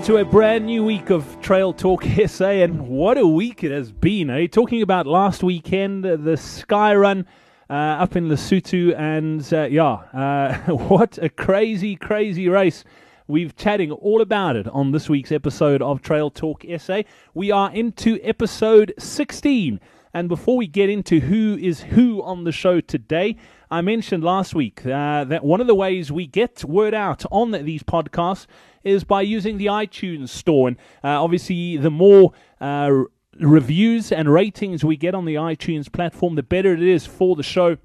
into a brand new week of Trail Talk SA, and what a week it has been, eh? Talking about last weekend, the Sky Run uh, up in Lesotho, and uh, yeah, uh, what a crazy, crazy race. We've chatting all about it on this week's episode of Trail Talk SA. We are into episode 16. And before we get into who is who on the show today, I mentioned last week uh, that one of the ways we get word out on these podcasts is by using the iTunes store. And uh, obviously, the more uh, reviews and ratings we get on the iTunes platform, the better it is for the show.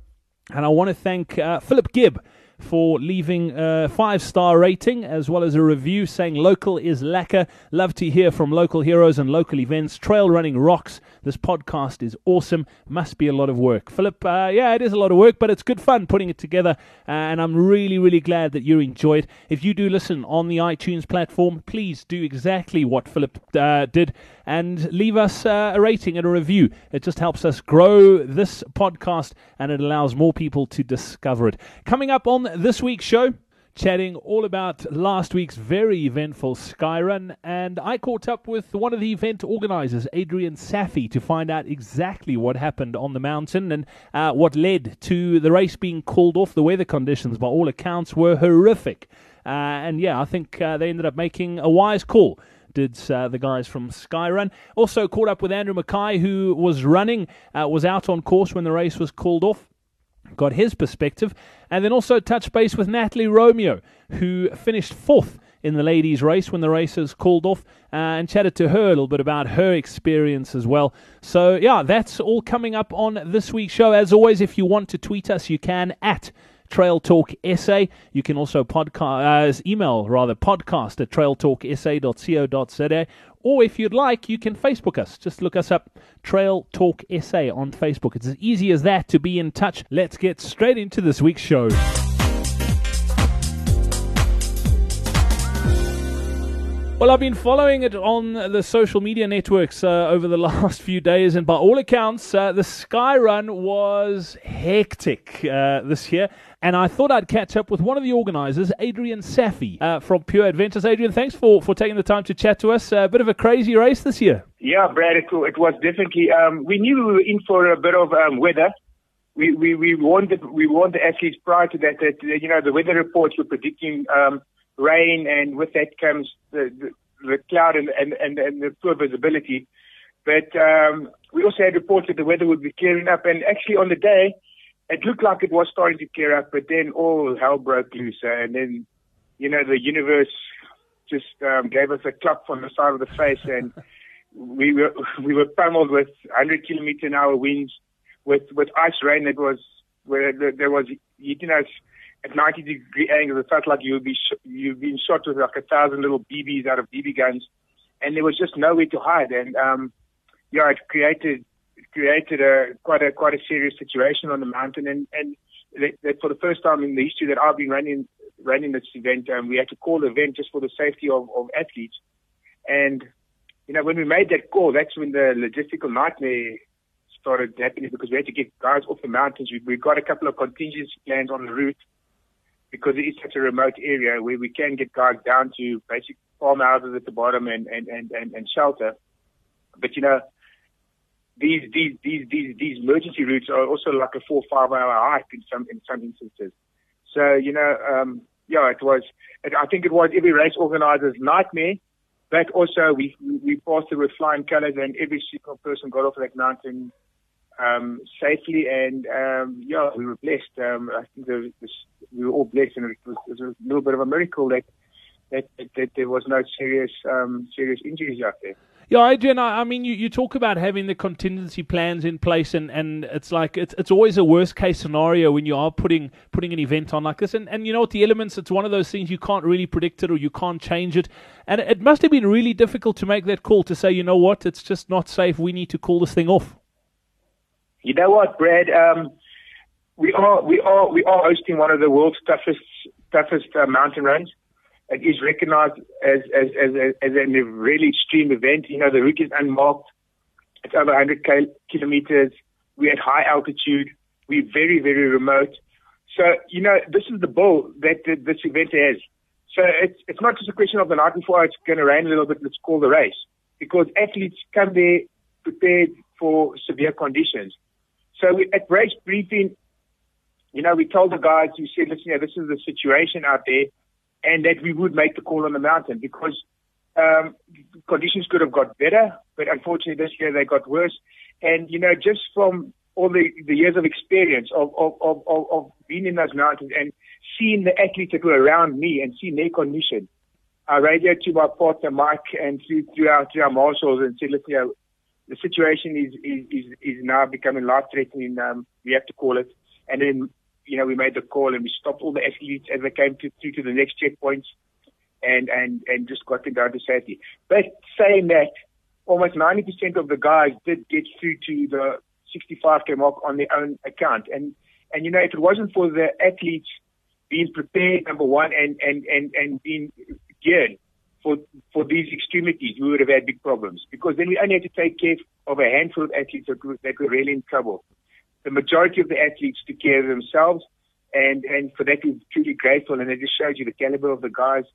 And I want to thank uh, Philip Gibb for leaving a five star rating as well as a review saying local is lacquer. Love to hear from local heroes and local events. Trail running rocks. This podcast is awesome. Must be a lot of work. Philip, uh, yeah, it is a lot of work, but it's good fun putting it together. Uh, and I'm really, really glad that you enjoy it. If you do listen on the iTunes platform, please do exactly what Philip uh, did and leave us uh, a rating and a review. It just helps us grow this podcast and it allows more people to discover it. Coming up on this week's show, chatting all about last week's very eventful Skyrun. And I caught up with one of the event organizers, Adrian Saffy, to find out exactly what happened on the mountain and uh, what led to the race being called off. The weather conditions, by all accounts, were horrific. Uh, and yeah, I think uh, they ended up making a wise call did uh, the guys from Skyrun. Also caught up with Andrew Mackay, who was running, uh, was out on course when the race was called off got his perspective, and then also touch base with Natalie Romeo, who finished fourth in the ladies' race when the race called off, uh, and chatted to her a little bit about her experience as well. So, yeah, that's all coming up on this week's show. As always, if you want to tweet us, you can at Trail Talk SA. You can also podcast, uh, email rather podcast at trailtalksa.co.za, or if you'd like, you can Facebook us. Just look us up, Trail Talk SA on Facebook. It's as easy as that to be in touch. Let's get straight into this week's show. Well, I've been following it on the social media networks uh, over the last few days, and by all accounts, uh, the Sky Run was hectic uh, this year. And I thought I'd catch up with one of the organisers, Adrian Saffy uh, from Pure Adventures. Adrian, thanks for, for taking the time to chat to us. A bit of a crazy race this year. Yeah, Brad, it, it was definitely. Um, we knew we were in for a bit of um, weather. We, we, we, warned the, we warned the athletes prior to that that, you know, the weather reports were predicting um, rain, and with that comes the, the, the cloud and, and, and, and the poor visibility. But um, we also had reports that the weather would be clearing up, and actually on the day, it looked like it was starting to clear up, but then all hell broke loose, and then, you know, the universe just um, gave us a clap on the side of the face, and we were we were pummeled with 100 kilometer an hour winds, with with ice rain that was where there was hitting us at 90 degree angles. It felt like you would be sh- you've been shot with like a thousand little BBs out of BB guns, and there was just nowhere to hide, and um, yeah, it created created a quite a quite a serious situation on the mountain, and and that, that for the first time in the history that I've been running running this event, um, we had to call the event just for the safety of, of athletes. And you know, when we made that call, that's when the logistical nightmare started happening because we had to get guys off the mountains. We, we got a couple of contingency plans on the route because it is such a remote area where we can get guys down to basic farmhouses at the bottom and, and, and, and, and shelter. But you know, these these these these these emergency routes are also like a four five hour hike in some in some instances. So you know, um, yeah, it was. It, I think it was every race organizer's nightmare. But also, we we passed it with flying colors, and every single person got off that mountain um, safely. And um, yeah, we were blessed. Um, I think the, the, we were all blessed, and it was, it was a little bit of a miracle that that, that, that there was no serious um, serious injuries out there. Yeah, Adrian, I, mean, you, you talk about having the contingency plans in place, and, and it's like it's it's always a worst case scenario when you are putting putting an event on like this. And, and you know what, the elements, it's one of those things you can't really predict it or you can't change it. And it must have been really difficult to make that call to say, you know what, it's just not safe. We need to call this thing off. You know what, Brad? Um, we are we are we are hosting one of the world's toughest toughest uh, mountain runs it is recognized as, as, as, as a really extreme event. You know, the route is unmarked. It's over 100 kilometers. We're at high altitude. We're very, very remote. So, you know, this is the bull that this event has. So it's, it's not just a question of the night before it's going to rain a little bit, let's call the race. Because athletes come there prepared for severe conditions. So we, at race briefing, you know, we told the guys, we said, listen, yeah, this is the situation out there, and that we would make the call on the mountain because um, conditions could have got better, but unfortunately this year they got worse. And, you know, just from all the, the years of experience of, of, of, of, being in those mountains and seeing the athletes that were around me and seeing their condition, I radioed to my partner Mike and through, through, our, through our marshals and said, listen, you know, the situation is, is, is, is now becoming life threatening. Um, we have to call it. And then, you know, we made the call and we stopped all the athletes as they came to, through to the next checkpoints and, and, and just got them down to safety. But saying that, almost 90% of the guys did get through to the 65k mark on their own account. And, and you know, if it wasn't for the athletes being prepared, number one, and, and, and, and being geared for, for these extremities, we would have had big problems because then we only had to take care of a handful of athletes that were, that were really in trouble. The majority of the athletes took care of themselves and, and for that we're truly grateful and it just shows you the caliber of the guys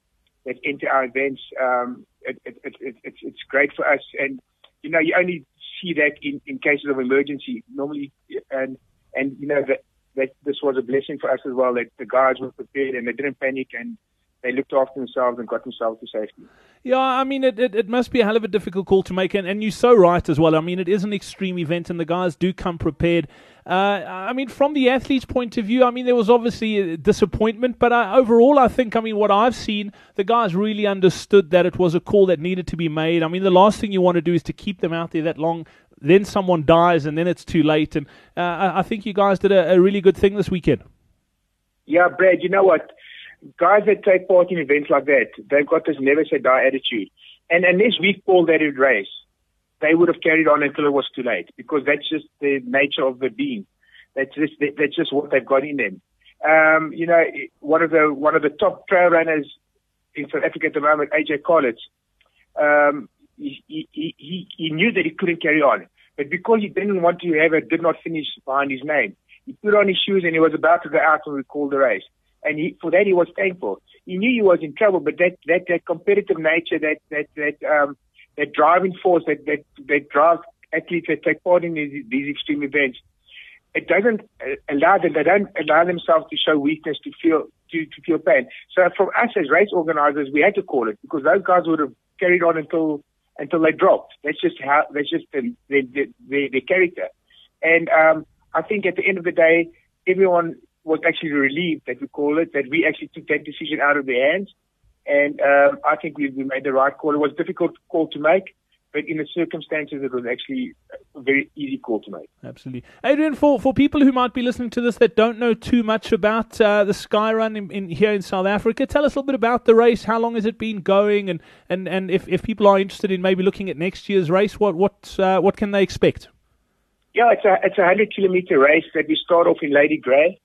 that enter our events. Um, it, it, it, it, it's, it's great for us and, you know, you only see that in, in cases of emergency normally and, and, you know, that, that this was a blessing for us as well that the guys were prepared and they didn't panic and they looked after themselves and got themselves to safety. Yeah, I mean, it, it, it, must be a hell of a difficult call to make, and, and you're so right as well. I mean, it is an extreme event, and the guys do come prepared. Uh, I mean, from the athlete's point of view, I mean, there was obviously disappointment, but I, overall, I think, I mean, what I've seen, the guys really understood that it was a call that needed to be made. I mean, the last thing you want to do is to keep them out there that long. Then someone dies, and then it's too late. And uh, I think you guys did a, a really good thing this weekend. Yeah, Brad, you know what? Guys that take part in events like that, they've got this never say die attitude. And unless we called that a race, they would have carried on until it was too late because that's just the nature of the being. That's just, that's just what they've got in them. Um, you know, one of the, one of the top trail runners in South Africa at the moment, AJ Calitz, um, he, he, he, he knew that he couldn't carry on. But because he didn't want to have a did not finish behind his name, he put on his shoes and he was about to go out we called the race and he, for that he was thankful. He knew he was in trouble, but that that, that competitive nature, that that that um, that driving force that that that drives athletes that take part in these, these extreme events, it doesn't uh, allow them. They don't allow themselves to show weakness, to feel to, to feel pain. So from us as race organizers, we had to call it because those guys would have carried on until until they dropped. That's just how. That's just their their, their, their character. And um, I think at the end of the day, everyone was actually relieved that we call it, that we actually took that decision out of their hands. And um, I think we, we made the right call. It was a difficult call to make, but in the circumstances, it was actually a very easy call to make. Absolutely. Adrian, for, for people who might be listening to this that don't know too much about uh, the Sky Run in, in, here in South Africa, tell us a little bit about the race. How long has it been going? And, and, and if, if people are interested in maybe looking at next year's race, what, what, uh, what can they expect? Yeah, it's a, it's a 100 kilometer race that we start off in Lady Grey.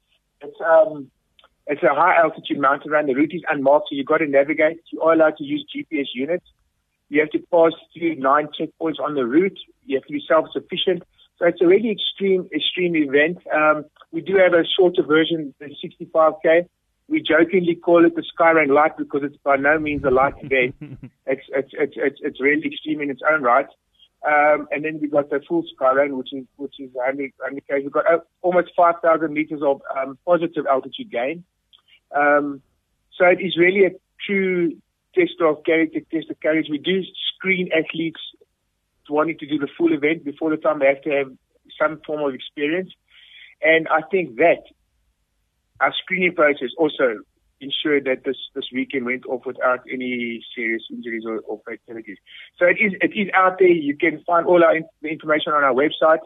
It's um, it's a high altitude mountain run. The route is unmarked, so you've got to navigate. You are allowed to use GPS units. You have to pass through nine checkpoints on the route. You have to be self-sufficient. So it's a really extreme, extreme event. Um, we do have a shorter version, the 65k. We jokingly call it the Skyrun Light because it's by no means a light event. it's, it's, it's, it's, it's really extreme in its own right. Um, and then we got the full Skyrun, which is which is 100, 100 We've got uh, almost 5,000 meters of um, positive altitude gain. Um, so it is really a true test of character, test of courage. We do screen athletes wanting to do the full event before the time they have to have some form of experience. And I think that our screening process also ensure that this, this weekend went off without any serious injuries or, or fatalities. So it is, it is out there. You can find all our in, the information on our website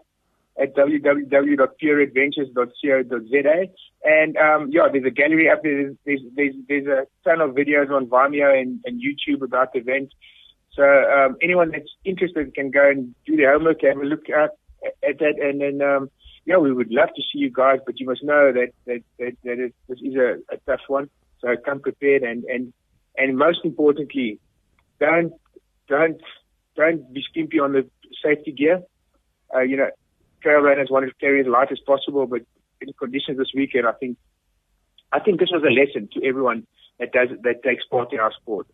at www.pureadventures.co.za. And, um, yeah, there's a gallery up there. There's, there's, there's a ton of videos on Vimeo and, and YouTube about the event. So, um, anyone that's interested can go and do their homework, have a look at, at that, and then, um, yeah, we would love to see you guys, but you must know that that that, this is a, a tough one. So come prepared and, and, and most importantly, don't, don't, don't be skimpy on the safety gear. Uh, you know, trail runners want to carry as light as possible, but in conditions this weekend, I think, I think this was a lesson to everyone that does that takes part in our sport.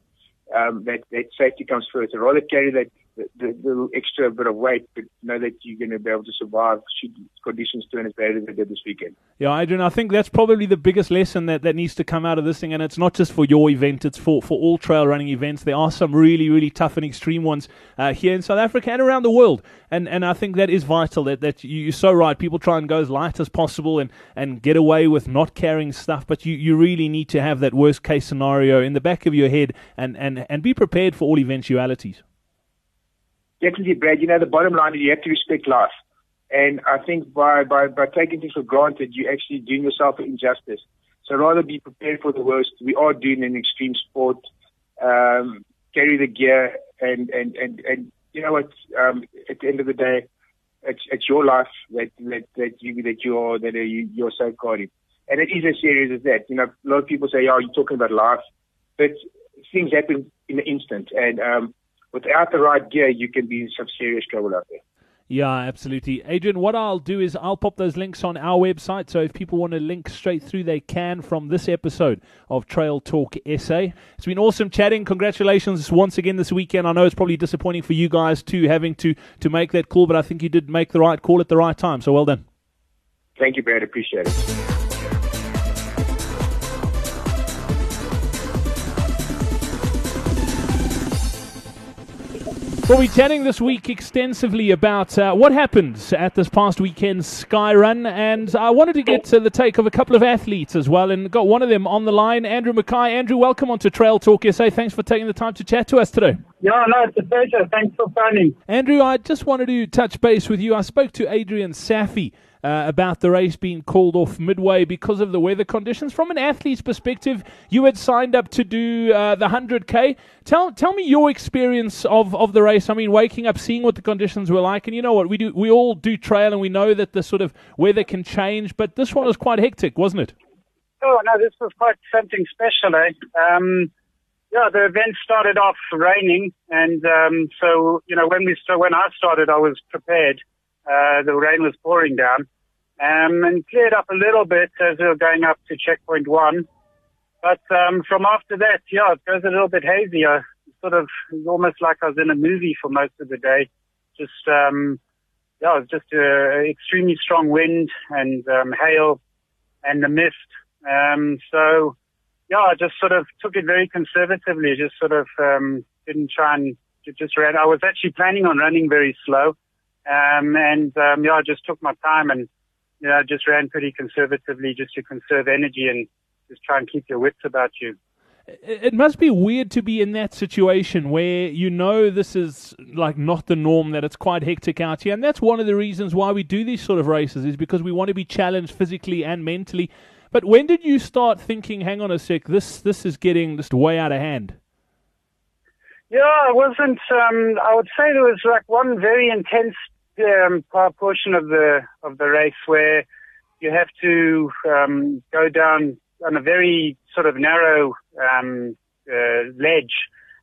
Um, that that safety comes first. I'd rather carry that the, the extra bit of weight, but know that you're going to be able to survive should conditions turn as bad as they did this weekend. Yeah, Adrian, I think that's probably the biggest lesson that, that needs to come out of this thing, and it's not just for your event; it's for, for all trail running events. There are some really, really tough and extreme ones uh, here in South Africa and around the world, and and I think that is vital. That that you're so right. People try and go as light as possible and, and get away with not carrying stuff, but you, you really need to have that worst case scenario in the back of your head and, and, and be prepared for all eventualities. Definitely, Brad. You know, the bottom line is you have to respect life. And I think by, by, by taking things for granted, you're actually doing yourself an injustice. So rather be prepared for the worst. We are doing an extreme sport. Um, carry the gear and, and, and, and you know what, um, at the end of the day, it's, it's your life that, that, that you, that you're, that you, you're safeguarding. And it is as serious as that. You know, a lot of people say, oh, you're talking about life, but things happen in an instant. And, um, without the right gear, you can be in some serious trouble out there. Yeah, absolutely. Adrian, what I'll do is I'll pop those links on our website. So if people want to link straight through, they can from this episode of Trail Talk SA. It's been awesome chatting. Congratulations once again this weekend. I know it's probably disappointing for you guys too, having to, to make that call, but I think you did make the right call at the right time. So well done. Thank you, Brad. Appreciate it. We'll be chatting this week extensively about uh, what happened at this past weekend's Sky Run, and I wanted to get to the take of a couple of athletes as well, and got one of them on the line, Andrew Mackay. Andrew, welcome onto Trail Talk SA. Thanks for taking the time to chat to us today. Yeah, no, it's a pleasure. Thanks for phoning. Andrew, I just wanted to touch base with you. I spoke to Adrian Saffy uh, about the race being called off midway because of the weather conditions. From an athlete's perspective, you had signed up to do uh, the 100k. Tell tell me your experience of, of the race. I mean, waking up, seeing what the conditions were like, and you know what we do. We all do trail, and we know that the sort of weather can change. But this one was quite hectic, wasn't it? Oh no, this was quite something special. Eh? Um, yeah, the event started off raining, and um, so you know when we st- when I started, I was prepared. Uh, the rain was pouring down, um, and cleared up a little bit as we were going up to checkpoint one. But um, from after that, yeah, it goes a little bit hazier. Sort of almost like I was in a movie for most of the day. Just um, yeah, it was just a extremely strong wind and um, hail and the mist. Um, so yeah, I just sort of took it very conservatively. Just sort of um, didn't try and just ran. I was actually planning on running very slow, um, and um, yeah, I just took my time and you know, just ran pretty conservatively just to conserve energy and just try and keep your wits about you. It must be weird to be in that situation where you know this is like not the norm, that it's quite hectic out here. And that's one of the reasons why we do these sort of races, is because we want to be challenged physically and mentally. But when did you start thinking, hang on a sec, this, this is getting just way out of hand? Yeah, I wasn't, um, I would say there was like one very intense um, part portion of the of the race where you have to um, go down on a very sort of narrow um, uh, ledge,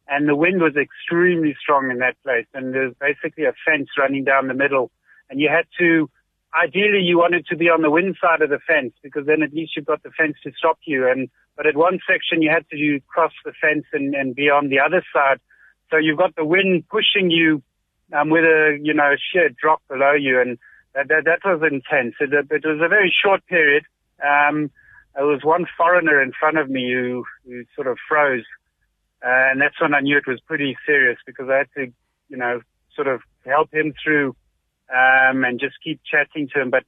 and the wind was extremely strong in that place, and there's basically a fence running down the middle, and you had to. Ideally, you wanted to be on the wind side of the fence because then at least you've got the fence to stop you. And but at one section you had to cross the fence and, and be on the other side, so you've got the wind pushing you um, with a you know sheer drop below you, and that that, that was intense. It, it was a very short period. Um, there was one foreigner in front of me who, who sort of froze, uh, and that's when I knew it was pretty serious because I had to, you know, sort of help him through um, and just keep chatting to him. But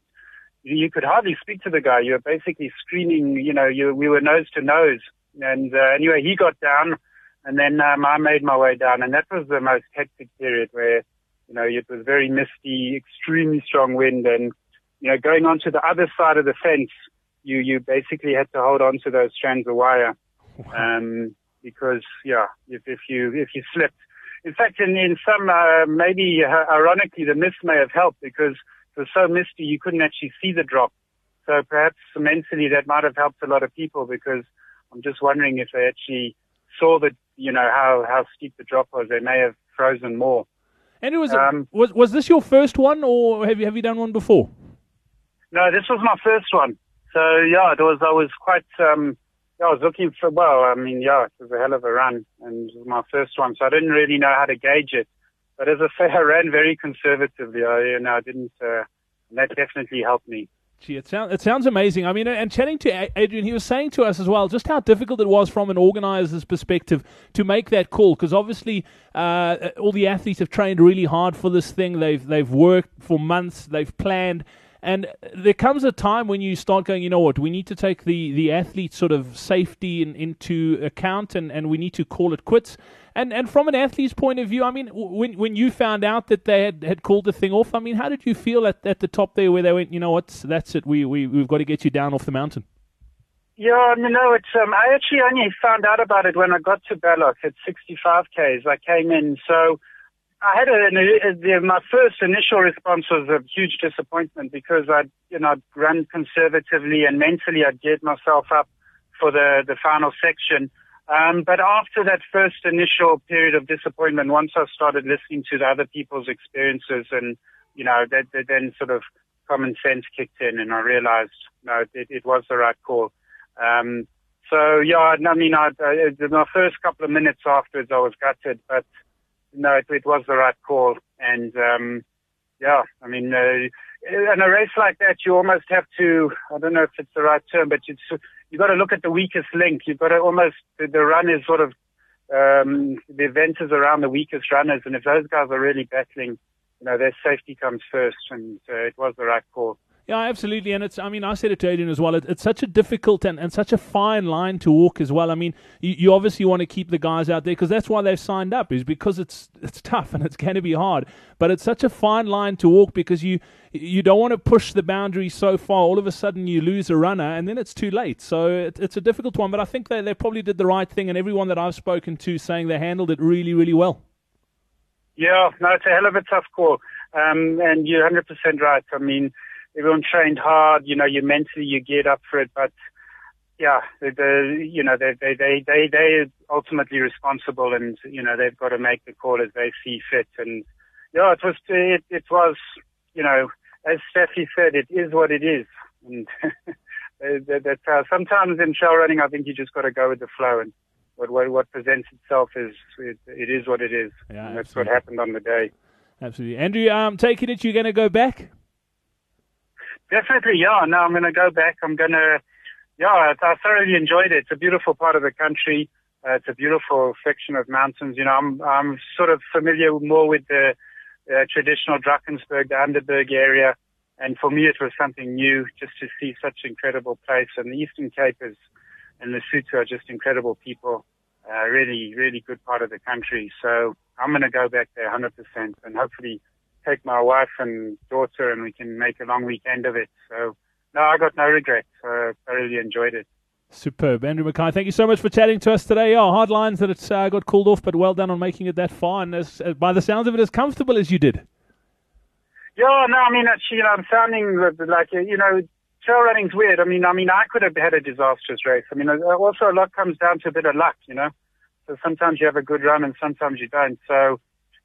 you could hardly speak to the guy. You were basically screaming. You know, you, we were nose to nose. And uh, anyway, he got down, and then um, I made my way down, and that was the most hectic period where you know, it was very misty, extremely strong wind, and you know, going onto the other side of the fence, you you basically had to hold on to those strands of wire, um, because yeah, if if you if you slipped, in fact, in in some uh, maybe uh, ironically, the mist may have helped because it was so misty you couldn't actually see the drop. So perhaps mentally that might have helped a lot of people because I'm just wondering if they actually saw that you know how how steep the drop was, they may have frozen more. And it was, um, was was this your first one, or have you have you done one before? No, this was my first one. So yeah, it was. I was quite um, yeah, I was looking for, well, I mean, yeah, it was a hell of a run and it was my first one. So I didn't really know how to gauge it. But as I say, I ran very conservatively. I, you know, I didn't, uh, and that definitely helped me. Gee, it sounds it sounds amazing. I mean, and chatting to Adrian, he was saying to us as well just how difficult it was from an organizer's perspective to make that call because obviously uh, all the athletes have trained really hard for this thing. They've they've worked for months. They've planned. And there comes a time when you start going, you know what, we need to take the, the athlete sort of safety in, into account and, and we need to call it quits. And and from an athlete's point of view, I mean, when when you found out that they had, had called the thing off, I mean, how did you feel at, at the top there where they went, you know what, that's it, we, we, we've got to get you down off the mountain? Yeah, no, it's, um, I actually only found out about it when I got to Balloch at 65 Ks. I came in, so I had a, my first initial response was a huge disappointment because I'd, you know, I'd run conservatively and mentally I'd get myself up for the, the final section. Um, but after that first initial period of disappointment, once I started listening to the other people's experiences and, you know, that, that then sort of common sense kicked in and I realized, no, it, it was the right call. Um, so yeah, I mean, I, I, my first couple of minutes afterwards, I was gutted, but no, it, it, was the right call. And, um, yeah, I mean, uh, in a race like that, you almost have to, I don't know if it's the right term, but you you've got to look at the weakest link. You've got to almost, the, run is sort of, um, the event is around the weakest runners. And if those guys are really battling, you know, their safety comes first. And uh, it was the right call. Yeah, absolutely. And it's, I mean, I said it to Adrian as well. It, it's such a difficult and, and such a fine line to walk as well. I mean, you, you obviously want to keep the guys out there because that's why they've signed up, is because it's it's tough and it's going to be hard. But it's such a fine line to walk because you you don't want to push the boundary so far. All of a sudden, you lose a runner and then it's too late. So it, it's a difficult one. But I think they, they probably did the right thing. And everyone that I've spoken to saying they handled it really, really well. Yeah, no, it's a hell of a tough call. Um, and you're 100% right. I mean, everyone trained hard. You know, you mentally you geared up for it, but yeah, the, the you know they they they they they are ultimately responsible, and you know they've got to make the call as they see fit. And yeah, it was it it was you know as Steffi said, it is what it is. And that, that uh, sometimes in trail running, I think you just got to go with the flow and. What, what, what presents itself is it, it is what it is. Yeah, that's absolutely. what happened on the day. Absolutely, Andrew. Um, taking it, you're going to go back. Definitely, yeah. No, I'm going to go back. I'm going to, yeah, I thoroughly enjoyed it. It's a beautiful part of the country. Uh, it's a beautiful section of mountains. You know, I'm, I'm sort of familiar more with the uh, traditional Drakensberg, the Underberg area. And for me, it was something new just to see such incredible place. And the Eastern Cape is, and Lesotho are just incredible people. Uh, really, really good part of the country. So I'm going to go back there 100% and hopefully take my wife and daughter and we can make a long weekend of it. So, no, I got no regrets. Uh, I really enjoyed it. Superb. Andrew Mackay, thank you so much for chatting to us today. Oh, hard lines that it uh, got called off, but well done on making it that far. And as, uh, by the sounds of it, as comfortable as you did. Yeah, no, I mean, actually, you know, I'm sounding like, you know, trail running's weird. I mean, I mean, I could have had a disastrous race. I mean, uh, also a lot comes down to a bit of luck, you know. So sometimes you have a good run and sometimes you don't. So,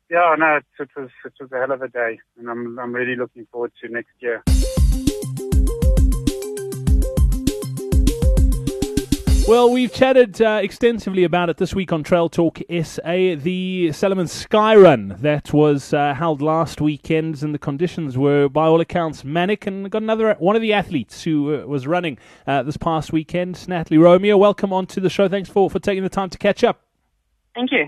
yeah, no, it, it was it was a hell of a day, and I'm I'm really looking forward to next year. Well, we've chatted uh, extensively about it this week on Trail Talk SA. The Salomon Sky Run that was uh, held last weekend, and the conditions were, by all accounts, manic. And got another one of the athletes who uh, was running uh, this past weekend, Natalie Romeo. Welcome onto the show. Thanks for, for taking the time to catch up. Thank you.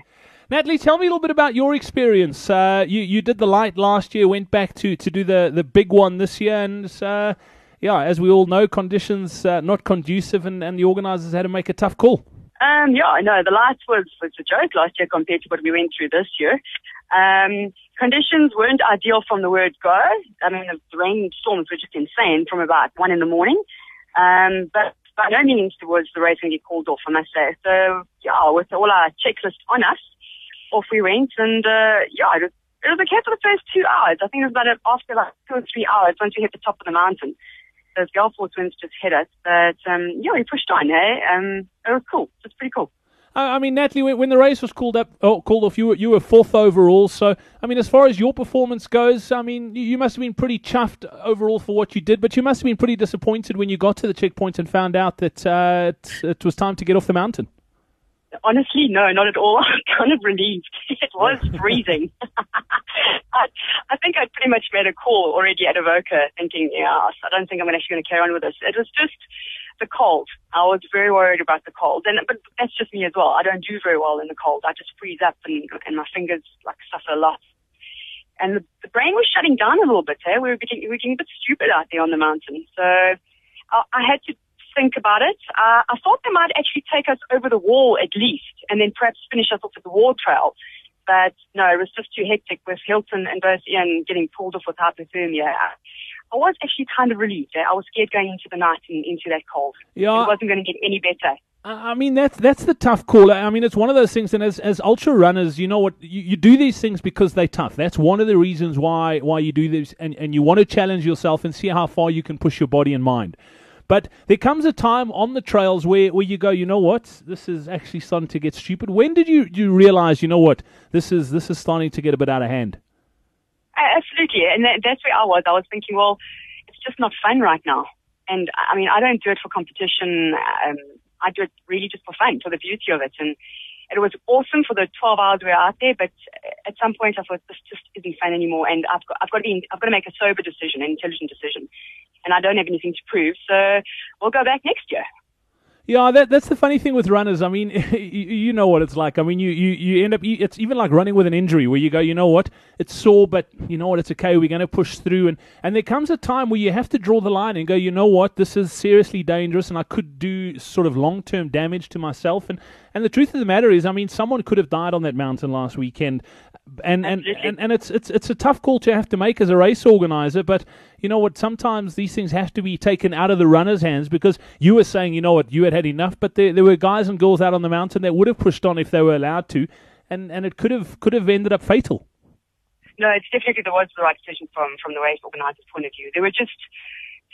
Natalie, tell me a little bit about your experience. Uh, you you did the light last year, went back to, to do the, the big one this year, and uh, yeah, as we all know, conditions uh, not conducive, and, and the organisers had to make a tough call. Um, yeah, I know the light was was a joke last year compared to what we went through this year. Um, conditions weren't ideal from the word go. I mean, the rainstorms were just insane from about one in the morning. Um, but by no means was the race going to get called off, I must say. So, yeah, with all our checklist on us, off we went, and uh, yeah, it was, it was okay for the first two hours. I think it was about after like two or three hours once we hit the top of the mountain. Those gale force winds just hit us, but um, yeah, we pushed on. Hey, um, it was cool. It was pretty cool. I mean, Natalie, when, the race was called up, oh, called off, you were you were fourth overall. So, I mean, as far as your performance goes, I mean, you, you must have been pretty chuffed overall for what you did, but you must have been pretty disappointed when you got to the checkpoint and found out that uh, it, it was time to get off the mountain. Honestly, no, not at all. I'm kind of relieved. It was freezing. I, I think I'd pretty much made a call already at Avoca thinking, yeah, I don't think I'm actually going to carry on with this. It was just the cold. I was very worried about the cold. And, but that's just me as well. I don't do very well in the cold. I just freeze up and, and my fingers like suffer a lot. And the, the brain was shutting down a little bit. Eh? We were getting, we were getting a bit stupid out there on the mountain. So I, I had to think about it. Uh, I thought they might actually take us over the wall at least and then perhaps finish us off at the Wartrail. But no, it was just too hectic with Hilton and both Ian getting pulled off with hypothermia. I was actually kind of relieved. I was scared going into the night and into that cold. Yeah. It wasn't going to get any better. I mean that's that's the tough call. I mean it's one of those things, and as as ultra runners, you know what you, you do these things because they're tough. That's one of the reasons why why you do this, and and you want to challenge yourself and see how far you can push your body and mind. But there comes a time on the trails where, where you go, you know what, this is actually starting to get stupid. When did you you realize, you know what, this is this is starting to get a bit out of hand? Absolutely, and that, that's where I was. I was thinking, well, it's just not fun right now. And I mean, I don't do it for competition. Um, I do it really just for fun, for the beauty of it. And it was awesome for the 12 hours we were out there, but at some point I thought this just isn't fun anymore. And I've got, I've got to be, I've got to make a sober decision, an intelligent decision. And I don't have anything to prove. So we'll go back next year. Yeah, that, that's the funny thing with runners. I mean, you, you know what it's like. I mean, you, you, you end up, you, it's even like running with an injury where you go, you know what, it's sore, but you know what, it's okay. We're going to push through. And, and there comes a time where you have to draw the line and go, you know what, this is seriously dangerous and I could do sort of long term damage to myself. And, and the truth of the matter is, I mean, someone could have died on that mountain last weekend and and, and and it's it's it's a tough call to have to make as a race organizer. But you know what? Sometimes these things have to be taken out of the runner's hands because you were saying, you know what, you had had enough, but there there were guys and girls out on the mountain that would have pushed on if they were allowed to, and and it could have could have ended up fatal. No, it's definitely the was the right decision from from the race organizer's point of view. There were just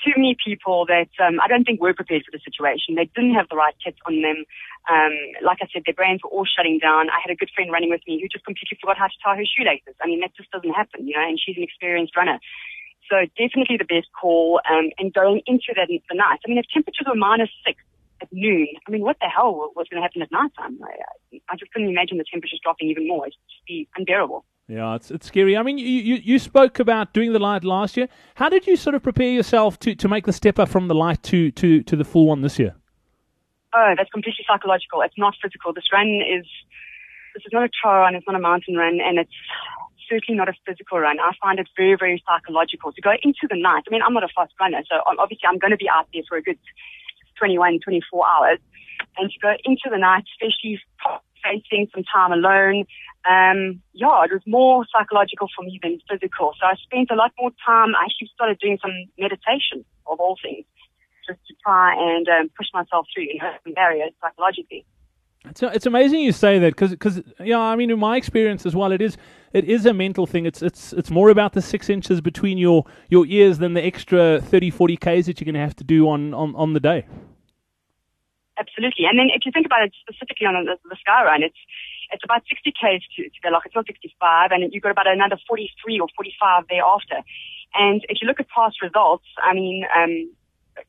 too many people that um, I don't think were prepared for the situation. They didn't have the right kits on them. Um, like I said, their brains were all shutting down. I had a good friend running with me who just completely forgot how to tie her shoelaces. I mean, that just doesn't happen, you know, and she's an experienced runner. So definitely the best call. Um, and going into that the night, I mean, if temperatures were minus six at noon, I mean, what the hell was going to happen at night time? I, I just couldn't imagine the temperatures dropping even more. It'd just be unbearable. Yeah, it's it's scary. I mean, you, you, spoke about doing the light last year. How did you sort of prepare yourself to, to make the step up from the light to, to, to the full one this year? Oh, that's completely psychological. It's not physical. This run is this is not a trail run. It's not a mountain run, and it's certainly not a physical run. I find it very very psychological to go into the night. I mean, I'm not a fast runner, so obviously I'm going to be out there for a good 21, 24 hours, and to go into the night, especially facing some time alone, um, yeah, it was more psychological for me than physical. So I spent a lot more time. I actually started doing some meditation of all things, just to try and um, push myself through you know, some barriers psychologically. It's, it's amazing you say that because because yeah I mean in my experience as well it is it is a mental thing it's it's it's more about the six inches between your your ears than the extra 30 40 k's that you're going to have to do on, on, on the day. Absolutely, and then if you think about it specifically on the, the sky run, it's it's about 60 k's to, to lock. It's not 65, and you've got about another 43 or 45 thereafter. And if you look at past results, I mean, um,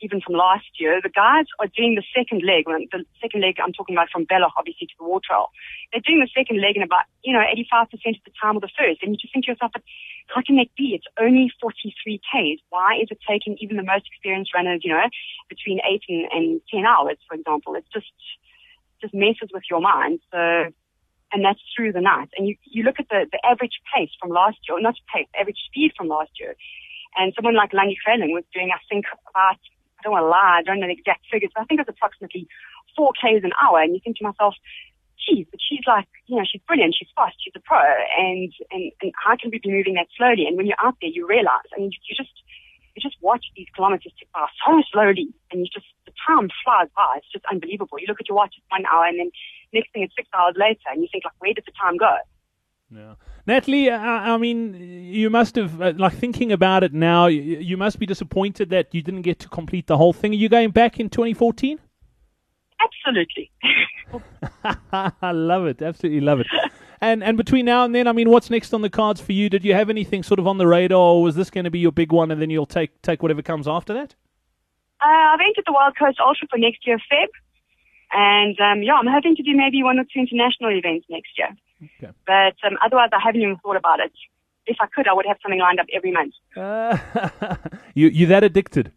even from last year, the guys are doing the second leg. The second leg I'm talking about from Balloch, obviously, to the Wartrail. They're doing the second leg in about, you know, 85% of the time of the first. And you just think to yourself, but how can that be? It's only 43 Ks. Why is it taking even the most experienced runners, you know, between 8 and, and 10 hours, for example? It's just, just messes with your mind. So and that's through the night. And you, you look at the, the average pace from last year, not pace, average speed from last year. And someone like Landie Greyling was doing, I think, about, I don't want to lie, I don't know the exact figures, but I think it was approximately 4 Ks an hour. And you think to myself, geez, but she's like, you know, she's brilliant, she's fast, she's a pro, and, and, and how can we be moving that slowly? And when you're out there, you realize, I mean, you just, you just watch these kilometers tick by so slowly, and you just, the time flies by. It's just unbelievable. You look at your watch, it's one hour, and then next thing it's six hours later, and you think like, where did the time go? Yeah, Natalie. I, I mean, you must have uh, like thinking about it now. You, you, must be disappointed that you didn't get to complete the whole thing. Are you going back in 2014? Absolutely. I love it. Absolutely love it. And and between now and then, I mean, what's next on the cards for you? Did you have anything sort of on the radar, or was this going to be your big one, and then you'll take take whatever comes after that? Uh, I've entered the Wild Coast Ultra for next year, Feb. And um, yeah, I'm hoping to do maybe one or two international events next year. Okay. But um, otherwise, I haven't even thought about it. If I could, I would have something lined up every month. Uh, you you that addicted?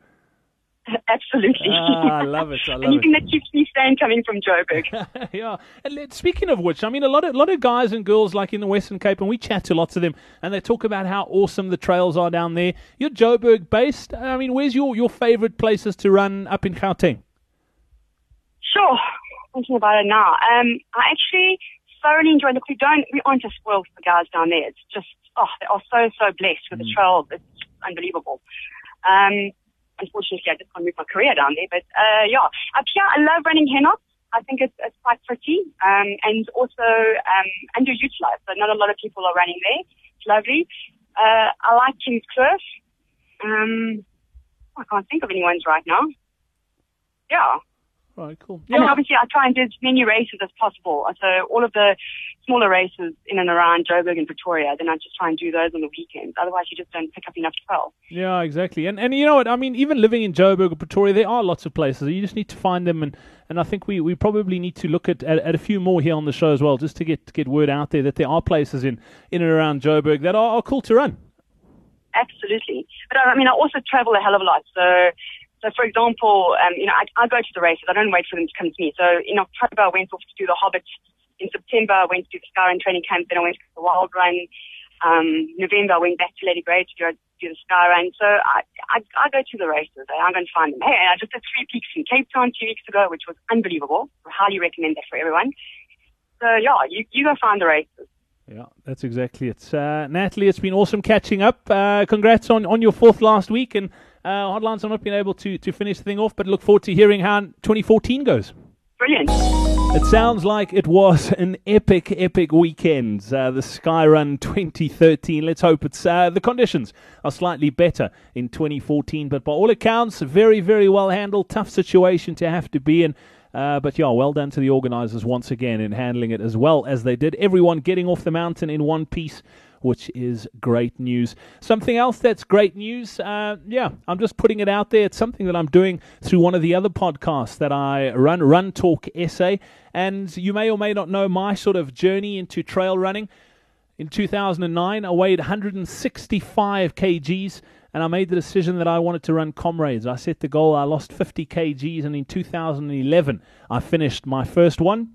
Absolutely. Ah, I love it. I love Anything it. that keeps me sane coming from Joburg. yeah. And speaking of which, I mean, a lot of lot of guys and girls like in the Western Cape, and we chat to lots of them, and they talk about how awesome the trails are down there. You're Joburg based. I mean, where's your your favourite places to run up in Gauteng? Sure. Thinking about it now, um, I actually thoroughly enjoy. Look, we don't, we aren't just spoiled for guys down there. It's just, oh, they are so so blessed with mm. the trails. It's unbelievable. Um, unfortunately, I just can't move my career down there. But uh, yeah, up here, I love running Hennops. I think it's, it's quite pretty um, and also um, underutilized. So not a lot of people are running there. It's lovely. Uh, I like King's Kloof. Um, I can't think of any ones right now. Yeah. Right, cool. Yeah. And obviously, I try and do as many races as possible. So all of the smaller races in and around Joburg and Pretoria, then I just try and do those on the weekends. Otherwise, you just don't pick up enough trail. Yeah, exactly. And and you know what? I mean, even living in Joburg or Pretoria, there are lots of places. You just need to find them, and, and I think we, we probably need to look at, at, at a few more here on the show as well, just to get to get word out there that there are places in in and around Joburg that are, are cool to run. Absolutely. But I mean, I also travel a hell of a lot. So so, for example, um, you know, I, I go to the races. I don't wait for them to come to me. So, in October, I went off to do the Hobbit. In September, I went to do the Skyrun training camp. Then I went to the Wild Run. Um, November, I went back to Lady Grey to do, do the Skyrun. So, I, I, I go to the races. I'm going to find them. Hey, I just did three peaks in Cape Town two weeks ago, which was unbelievable. I highly recommend that for everyone. So, yeah, you, you go find the races. Yeah, that's exactly it. Uh, Natalie, it's been awesome catching up. Uh, congrats on, on your fourth last week and uh, Hotlines, I'm not been able to, to finish the thing off, but look forward to hearing how 2014 goes. Brilliant. It sounds like it was an epic, epic weekend. Uh, the Skyrun 2013. Let's hope it's uh, the conditions are slightly better in 2014. But by all accounts, very, very well handled. Tough situation to have to be in. Uh, but yeah, well done to the organisers once again in handling it as well as they did. Everyone getting off the mountain in one piece which is great news. Something else that's great news, uh, yeah, I'm just putting it out there. It's something that I'm doing through one of the other podcasts that I run, Run Talk SA. And you may or may not know my sort of journey into trail running. In 2009, I weighed 165 kgs and I made the decision that I wanted to run comrades. I set the goal, I lost 50 kgs, and in 2011, I finished my first one.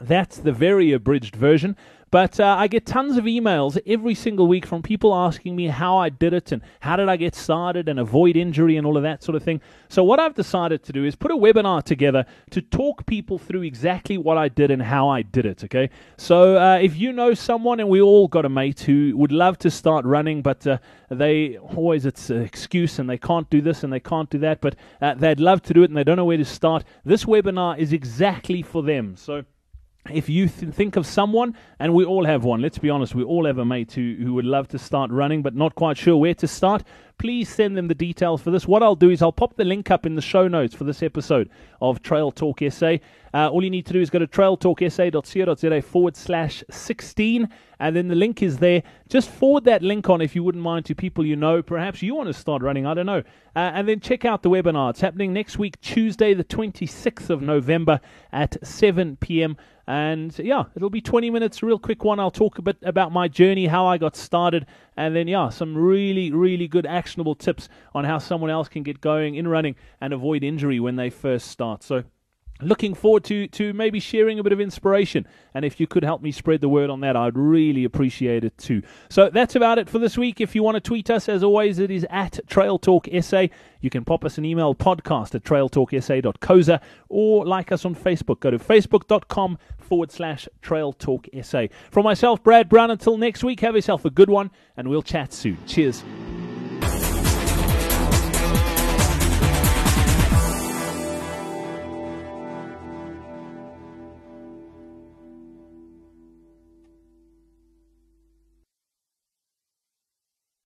That's the very abridged version. But uh, I get tons of emails every single week from people asking me how I did it and how did I get started and avoid injury and all of that sort of thing. So, what I've decided to do is put a webinar together to talk people through exactly what I did and how I did it. Okay. So, uh, if you know someone, and we all got a mate who would love to start running, but uh, they always it's an excuse and they can't do this and they can't do that, but uh, they'd love to do it and they don't know where to start, this webinar is exactly for them. So, if you th- think of someone, and we all have one, let's be honest, we all have a mate who, who would love to start running but not quite sure where to start, please send them the details for this. What I'll do is I'll pop the link up in the show notes for this episode of Trail Talk SA. Uh, all you need to do is go to trailtalksa.co.za forward slash 16, and then the link is there. Just forward that link on if you wouldn't mind to people you know. Perhaps you want to start running, I don't know. Uh, and then check out the webinar. It's happening next week, Tuesday, the 26th of November at 7 p.m. And yeah, it'll be 20 minutes, real quick one. I'll talk a bit about my journey, how I got started, and then yeah, some really, really good actionable tips on how someone else can get going in running and avoid injury when they first start. So looking forward to to maybe sharing a bit of inspiration. And if you could help me spread the word on that i'd really appreciate it too. So that's about it for this week. If you want to tweet us as always it is at trail talk sa you can pop us an email podcast at trailtalksa.coza or like us on facebook. Go to facebook.com forward slash trail talk sa from myself brad brown until next week have yourself a good one and we'll chat soon. Cheers